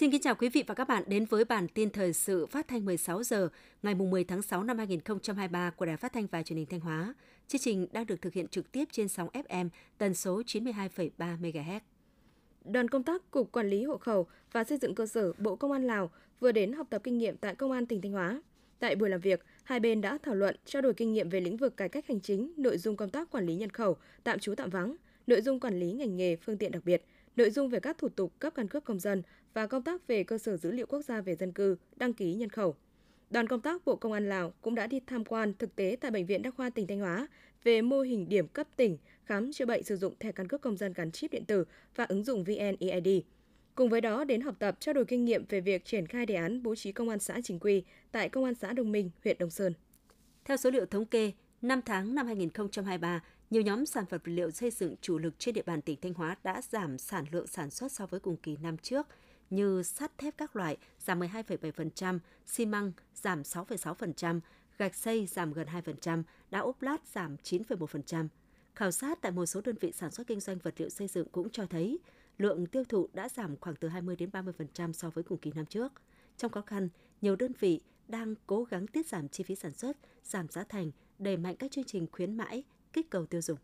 Xin kính chào quý vị và các bạn đến với bản tin thời sự phát thanh 16 giờ ngày 10 tháng 6 năm 2023 của Đài Phát thanh và Truyền hình Thanh Hóa. Chương trình đang được thực hiện trực tiếp trên sóng FM tần số 92,3 MHz. Đoàn công tác Cục Quản lý Hộ khẩu và Xây dựng cơ sở Bộ Công an Lào vừa đến học tập kinh nghiệm tại Công an tỉnh Thanh Hóa. Tại buổi làm việc, hai bên đã thảo luận, trao đổi kinh nghiệm về lĩnh vực cải cách hành chính, nội dung công tác quản lý nhân khẩu, tạm trú tạm vắng, nội dung quản lý ngành nghề, phương tiện đặc biệt, nội dung về các thủ tục cấp căn cước công dân và công tác về cơ sở dữ liệu quốc gia về dân cư, đăng ký nhân khẩu. Đoàn công tác Bộ Công an Lào cũng đã đi tham quan thực tế tại Bệnh viện Đa khoa tỉnh Thanh Hóa về mô hình điểm cấp tỉnh khám chữa bệnh sử dụng thẻ căn cước công dân gắn chip điện tử và ứng dụng VNeID. Cùng với đó đến học tập trao đổi kinh nghiệm về việc triển khai đề án bố trí công an xã chính quy tại Công an xã Đông Minh, huyện Đông Sơn. Theo số liệu thống kê, 5 tháng năm 2023, nhiều nhóm sản phẩm vật liệu xây dựng chủ lực trên địa bàn tỉnh Thanh Hóa đã giảm sản lượng sản xuất so với cùng kỳ năm trước như sắt thép các loại giảm 12,7%, xi măng giảm 6,6%, gạch xây giảm gần 2%, đá ốp lát giảm 9,1%. Khảo sát tại một số đơn vị sản xuất kinh doanh vật liệu xây dựng cũng cho thấy lượng tiêu thụ đã giảm khoảng từ 20 đến 30% so với cùng kỳ năm trước. Trong khó khăn, nhiều đơn vị đang cố gắng tiết giảm chi phí sản xuất, giảm giá thành, đẩy mạnh các chương trình khuyến mãi, kích cầu tiêu dùng.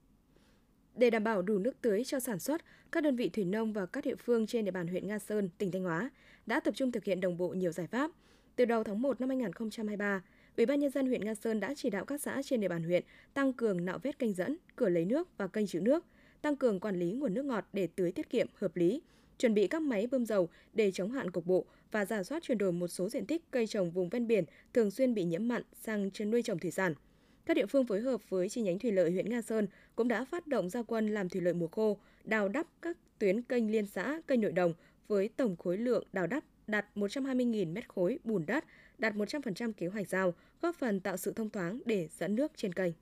Để đảm bảo đủ nước tưới cho sản xuất, các đơn vị thủy nông và các địa phương trên địa bàn huyện Nga Sơn, tỉnh Thanh Hóa đã tập trung thực hiện đồng bộ nhiều giải pháp. Từ đầu tháng 1 năm 2023, Ủy ban nhân dân huyện Nga Sơn đã chỉ đạo các xã trên địa bàn huyện tăng cường nạo vét kênh dẫn, cửa lấy nước và kênh trữ nước, tăng cường quản lý nguồn nước ngọt để tưới tiết kiệm hợp lý, chuẩn bị các máy bơm dầu để chống hạn cục bộ và giả soát chuyển đổi một số diện tích cây trồng vùng ven biển thường xuyên bị nhiễm mặn sang chân nuôi trồng thủy sản. Các địa phương phối hợp với chi nhánh thủy lợi huyện Nga Sơn cũng đã phát động gia quân làm thủy lợi mùa khô, đào đắp các tuyến kênh liên xã, kênh nội đồng với tổng khối lượng đào đắp đạt 120.000 mét khối bùn đất, đạt 100% kế hoạch giao, góp phần tạo sự thông thoáng để dẫn nước trên kênh.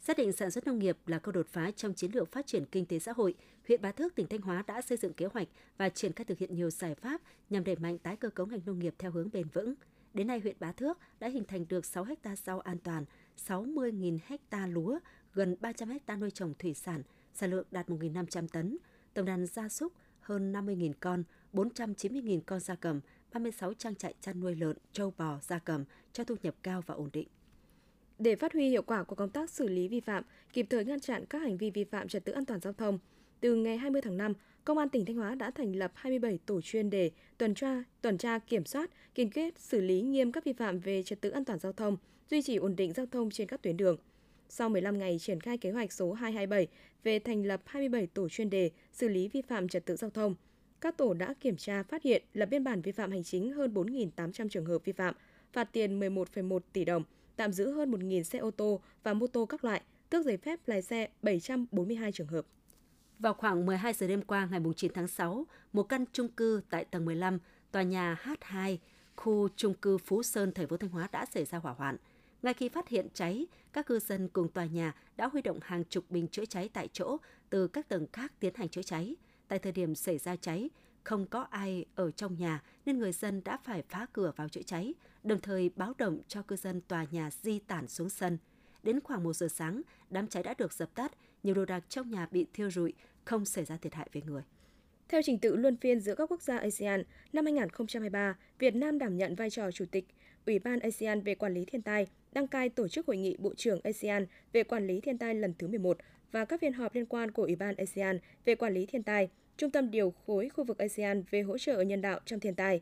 Xác định sản xuất nông nghiệp là câu đột phá trong chiến lược phát triển kinh tế xã hội, huyện Bá Thước, tỉnh Thanh Hóa đã xây dựng kế hoạch và triển khai thực hiện nhiều giải pháp nhằm đẩy mạnh tái cơ cấu ngành nông nghiệp theo hướng bền vững. Đến nay, huyện Bá Thước đã hình thành được 6 ha rau an toàn, 60.000 ha lúa, gần 300 ha nuôi trồng thủy sản, sản lượng đạt 1.500 tấn, tổng đàn gia súc hơn 50.000 con, 490.000 con gia cầm, 36 trang trại chăn nuôi lợn, trâu bò, gia cầm cho thu nhập cao và ổn định. Để phát huy hiệu quả của công tác xử lý vi phạm, kịp thời ngăn chặn các hành vi vi phạm trật tự an toàn giao thông, từ ngày 20 tháng 5, Công an tỉnh Thanh Hóa đã thành lập 27 tổ chuyên đề tuần tra, tuần tra kiểm soát, kiên quyết xử lý nghiêm các vi phạm về trật tự an toàn giao thông, duy trì ổn định giao thông trên các tuyến đường. Sau 15 ngày triển khai kế hoạch số 227 về thành lập 27 tổ chuyên đề xử lý vi phạm trật tự giao thông, các tổ đã kiểm tra phát hiện lập biên bản vi phạm hành chính hơn 4.800 trường hợp vi phạm, phạt tiền 11,1 tỷ đồng, tạm giữ hơn 1.000 xe ô tô và mô tô các loại, tước giấy phép lái xe 742 trường hợp. Vào khoảng 12 giờ đêm qua ngày 9 tháng 6, một căn chung cư tại tầng 15, tòa nhà H2, khu chung cư Phú Sơn, thành phố Thanh Hóa đã xảy ra hỏa hoạn. Ngay khi phát hiện cháy, các cư dân cùng tòa nhà đã huy động hàng chục bình chữa cháy tại chỗ từ các tầng khác tiến hành chữa cháy. Tại thời điểm xảy ra cháy, không có ai ở trong nhà nên người dân đã phải phá cửa vào chữa cháy, đồng thời báo động cho cư dân tòa nhà di tản xuống sân. Đến khoảng 1 giờ sáng, đám cháy đã được dập tắt, nhiều đồ đạc trong nhà bị thiêu rụi, không xảy ra thiệt hại về người. Theo trình tự luân phiên giữa các quốc gia ASEAN, năm 2023, Việt Nam đảm nhận vai trò chủ tịch Ủy ban ASEAN về quản lý thiên tai, đăng cai tổ chức hội nghị Bộ trưởng ASEAN về quản lý thiên tai lần thứ 11 và các phiên họp liên quan của Ủy ban ASEAN về quản lý thiên tai, Trung tâm điều khối khu vực ASEAN về hỗ trợ nhân đạo trong thiên tai.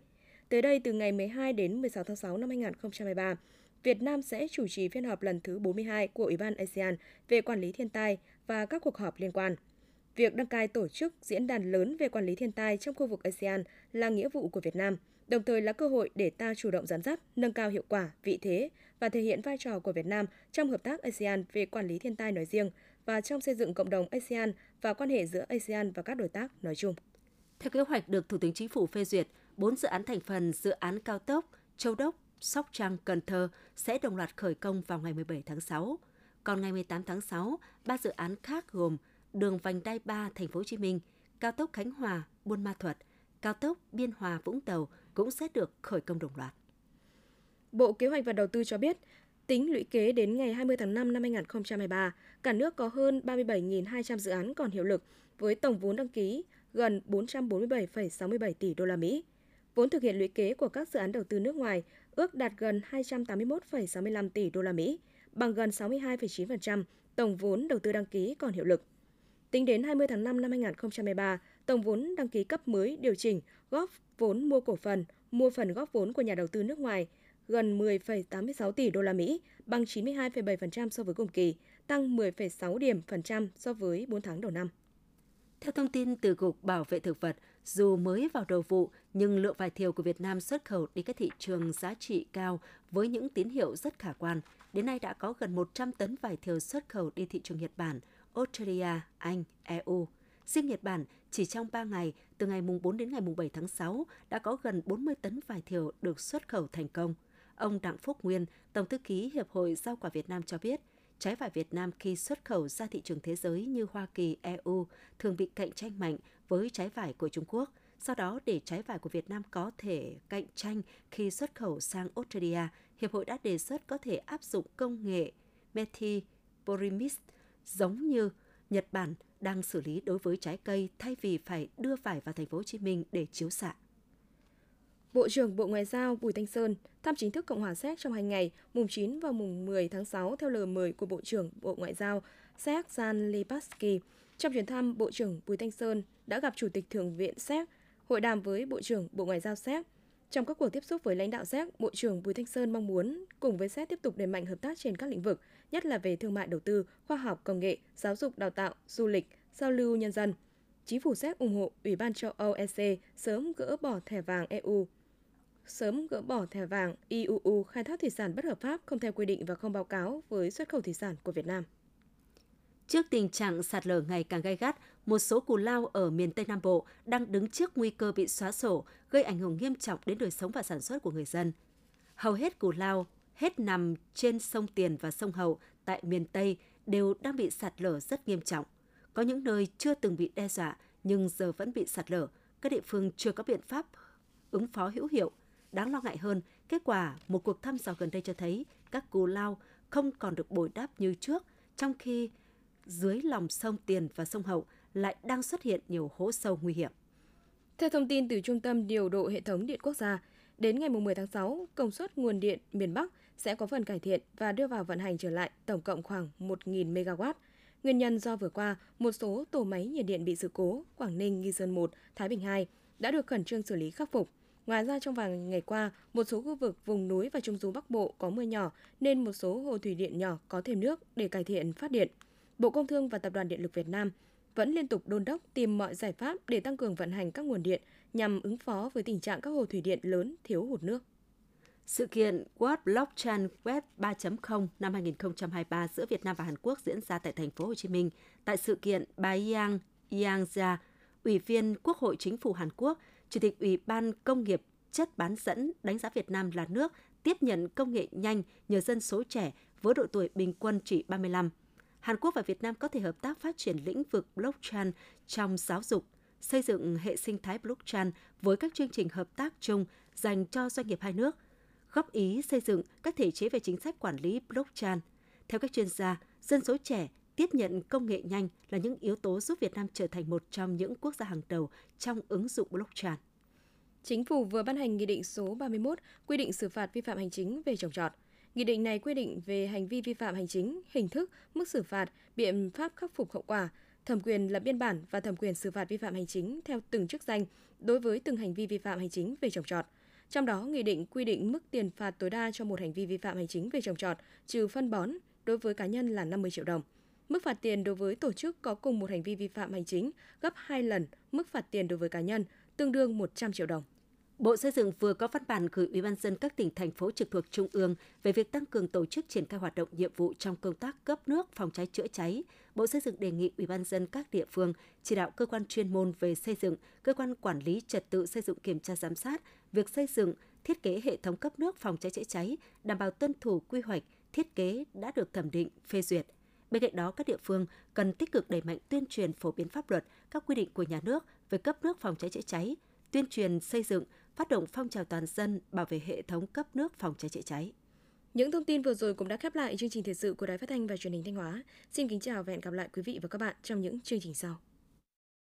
Tới đây, từ ngày 12 đến 16 tháng 6 năm 2023, Việt Nam sẽ chủ trì phiên họp lần thứ 42 của Ủy ban ASEAN về quản lý thiên tai và các cuộc họp liên quan. Việc đăng cai tổ chức diễn đàn lớn về quản lý thiên tai trong khu vực ASEAN là nghĩa vụ của Việt Nam, đồng thời là cơ hội để ta chủ động dẫn dắt, nâng cao hiệu quả, vị thế và thể hiện vai trò của Việt Nam trong hợp tác ASEAN về quản lý thiên tai nói riêng và trong xây dựng cộng đồng ASEAN và quan hệ giữa ASEAN và các đối tác nói chung. Theo kế hoạch được Thủ tướng Chính phủ phê duyệt, 4 dự án thành phần dự án cao tốc Châu Đốc, Sóc Trăng, Cần Thơ sẽ đồng loạt khởi công vào ngày 17 tháng 6. Còn ngày 18 tháng 6, ba dự án khác gồm đường vành đai 3 thành phố Hồ Chí Minh, cao tốc Khánh Hòa, Buôn Ma Thuột, cao tốc Biên Hòa Vũng Tàu cũng sẽ được khởi công đồng loạt. Bộ Kế hoạch và Đầu tư cho biết, tính lũy kế đến ngày 20 tháng 5 năm 2023, cả nước có hơn 37.200 dự án còn hiệu lực với tổng vốn đăng ký gần 447,67 tỷ đô la Mỹ. Vốn thực hiện lũy kế của các dự án đầu tư nước ngoài ước đạt gần 281,65 tỷ đô la Mỹ, bằng gần 62,9% tổng vốn đầu tư đăng ký còn hiệu lực. Tính đến 20 tháng 5 năm 2023, tổng vốn đăng ký cấp mới điều chỉnh góp vốn mua cổ phần, mua phần góp vốn của nhà đầu tư nước ngoài gần 10,86 tỷ đô la Mỹ, bằng 92,7% so với cùng kỳ, tăng 10,6 điểm phần trăm so với 4 tháng đầu năm. Theo thông tin từ Cục Bảo vệ Thực vật, dù mới vào đầu vụ, nhưng lượng vải thiều của Việt Nam xuất khẩu đi các thị trường giá trị cao với những tín hiệu rất khả quan. Đến nay đã có gần 100 tấn vải thiều xuất khẩu đi thị trường Nhật Bản, Australia, Anh, EU. Riêng Nhật Bản, chỉ trong 3 ngày, từ ngày mùng 4 đến ngày mùng 7 tháng 6, đã có gần 40 tấn vải thiều được xuất khẩu thành công. Ông Đặng Phúc Nguyên, Tổng thư ký Hiệp hội Rau quả Việt Nam cho biết, trái vải Việt Nam khi xuất khẩu ra thị trường thế giới như Hoa Kỳ, EU thường bị cạnh tranh mạnh với trái vải của Trung Quốc. Sau đó, để trái vải của Việt Nam có thể cạnh tranh khi xuất khẩu sang Australia, Hiệp hội đã đề xuất có thể áp dụng công nghệ Methylporimis giống như Nhật Bản đang xử lý đối với trái cây thay vì phải đưa vải vào thành phố Hồ Chí Minh để chiếu xạ. Bộ trưởng Bộ Ngoại giao Bùi Thanh Sơn thăm chính thức Cộng hòa Séc trong hai ngày, mùng 9 và mùng 10 tháng 6 theo lời mời của Bộ trưởng Bộ Ngoại giao Séc Jan Lipaski. Trong chuyến thăm, Bộ trưởng Bùi Thanh Sơn đã gặp Chủ tịch Thượng viện Séc, hội đàm với Bộ trưởng Bộ Ngoại giao Séc. Trong các cuộc tiếp xúc với lãnh đạo Séc, Bộ trưởng Bùi Thanh Sơn mong muốn cùng với Séc tiếp tục đẩy mạnh hợp tác trên các lĩnh vực, nhất là về thương mại đầu tư, khoa học công nghệ, giáo dục đào tạo, du lịch, giao lưu nhân dân. Chính phủ Séc ủng hộ Ủy ban châu Âu EC sớm gỡ bỏ thẻ vàng EU sớm gỡ bỏ thẻ vàng IUU khai thác thủy sản bất hợp pháp không theo quy định và không báo cáo với xuất khẩu thủy sản của Việt Nam. Trước tình trạng sạt lở ngày càng gay gắt, một số cù lao ở miền Tây Nam Bộ đang đứng trước nguy cơ bị xóa sổ, gây ảnh hưởng nghiêm trọng đến đời sống và sản xuất của người dân. Hầu hết cù lao hết nằm trên sông Tiền và sông Hậu tại miền Tây đều đang bị sạt lở rất nghiêm trọng. Có những nơi chưa từng bị đe dọa nhưng giờ vẫn bị sạt lở, các địa phương chưa có biện pháp ứng phó hữu hiệu Đáng lo ngại hơn, kết quả một cuộc thăm dò gần đây cho thấy các cù lao không còn được bồi đắp như trước, trong khi dưới lòng sông Tiền và sông Hậu lại đang xuất hiện nhiều hố sâu nguy hiểm. Theo thông tin từ Trung tâm Điều độ Hệ thống Điện Quốc gia, đến ngày 10 tháng 6, công suất nguồn điện miền Bắc sẽ có phần cải thiện và đưa vào vận hành trở lại tổng cộng khoảng 1.000 MW. Nguyên nhân do vừa qua, một số tổ máy nhiệt điện bị sự cố, Quảng Ninh, Nghi Sơn 1, Thái Bình 2 đã được khẩn trương xử lý khắc phục. Ngoài ra trong vài ngày qua, một số khu vực vùng núi và trung du Bắc Bộ có mưa nhỏ nên một số hồ thủy điện nhỏ có thêm nước để cải thiện phát điện. Bộ Công Thương và Tập đoàn Điện lực Việt Nam vẫn liên tục đôn đốc tìm mọi giải pháp để tăng cường vận hành các nguồn điện nhằm ứng phó với tình trạng các hồ thủy điện lớn thiếu hụt nước. Sự kiện World Blockchain Web 3.0 năm 2023 giữa Việt Nam và Hàn Quốc diễn ra tại thành phố Hồ Chí Minh. Tại sự kiện, bà Yang Yangja, Ủy viên Quốc hội Chính phủ Hàn Quốc, Chủ tịch Ủy ban Công nghiệp chất bán dẫn đánh giá Việt Nam là nước tiếp nhận công nghệ nhanh nhờ dân số trẻ với độ tuổi bình quân chỉ 35. Hàn Quốc và Việt Nam có thể hợp tác phát triển lĩnh vực blockchain trong giáo dục, xây dựng hệ sinh thái blockchain với các chương trình hợp tác chung dành cho doanh nghiệp hai nước, góp ý xây dựng các thể chế về chính sách quản lý blockchain. Theo các chuyên gia, dân số trẻ tiếp nhận công nghệ nhanh là những yếu tố giúp Việt Nam trở thành một trong những quốc gia hàng đầu trong ứng dụng blockchain. Chính phủ vừa ban hành Nghị định số 31 quy định xử phạt vi phạm hành chính về trồng trọt. Nghị định này quy định về hành vi vi phạm hành chính, hình thức, mức xử phạt, biện pháp khắc phục hậu quả, thẩm quyền lập biên bản và thẩm quyền xử phạt vi phạm hành chính theo từng chức danh đối với từng hành vi vi phạm hành chính về trồng trọt. Trong đó, nghị định quy định mức tiền phạt tối đa cho một hành vi vi phạm hành chính về trồng trọt trừ phân bón đối với cá nhân là 50 triệu đồng. Mức phạt tiền đối với tổ chức có cùng một hành vi vi phạm hành chính gấp 2 lần mức phạt tiền đối với cá nhân, tương đương 100 triệu đồng. Bộ Xây dựng vừa có văn bản gửi Ủy ban dân các tỉnh thành phố trực thuộc trung ương về việc tăng cường tổ chức triển khai hoạt động nhiệm vụ trong công tác cấp nước phòng cháy chữa cháy. Bộ Xây dựng đề nghị Ủy ban dân các địa phương chỉ đạo cơ quan chuyên môn về xây dựng, cơ quan quản lý trật tự xây dựng kiểm tra giám sát việc xây dựng, thiết kế hệ thống cấp nước phòng cháy chữa cháy đảm bảo tuân thủ quy hoạch, thiết kế đã được thẩm định, phê duyệt – Bên cạnh đó, các địa phương cần tích cực đẩy mạnh tuyên truyền phổ biến pháp luật, các quy định của nhà nước về cấp nước phòng cháy chữa cháy, tuyên truyền xây dựng, phát động phong trào toàn dân bảo vệ hệ thống cấp nước phòng cháy chữa cháy. Những thông tin vừa rồi cũng đã khép lại chương trình thời sự của Đài Phát thanh và Truyền hình Thanh Hóa. Xin kính chào và hẹn gặp lại quý vị và các bạn trong những chương trình sau.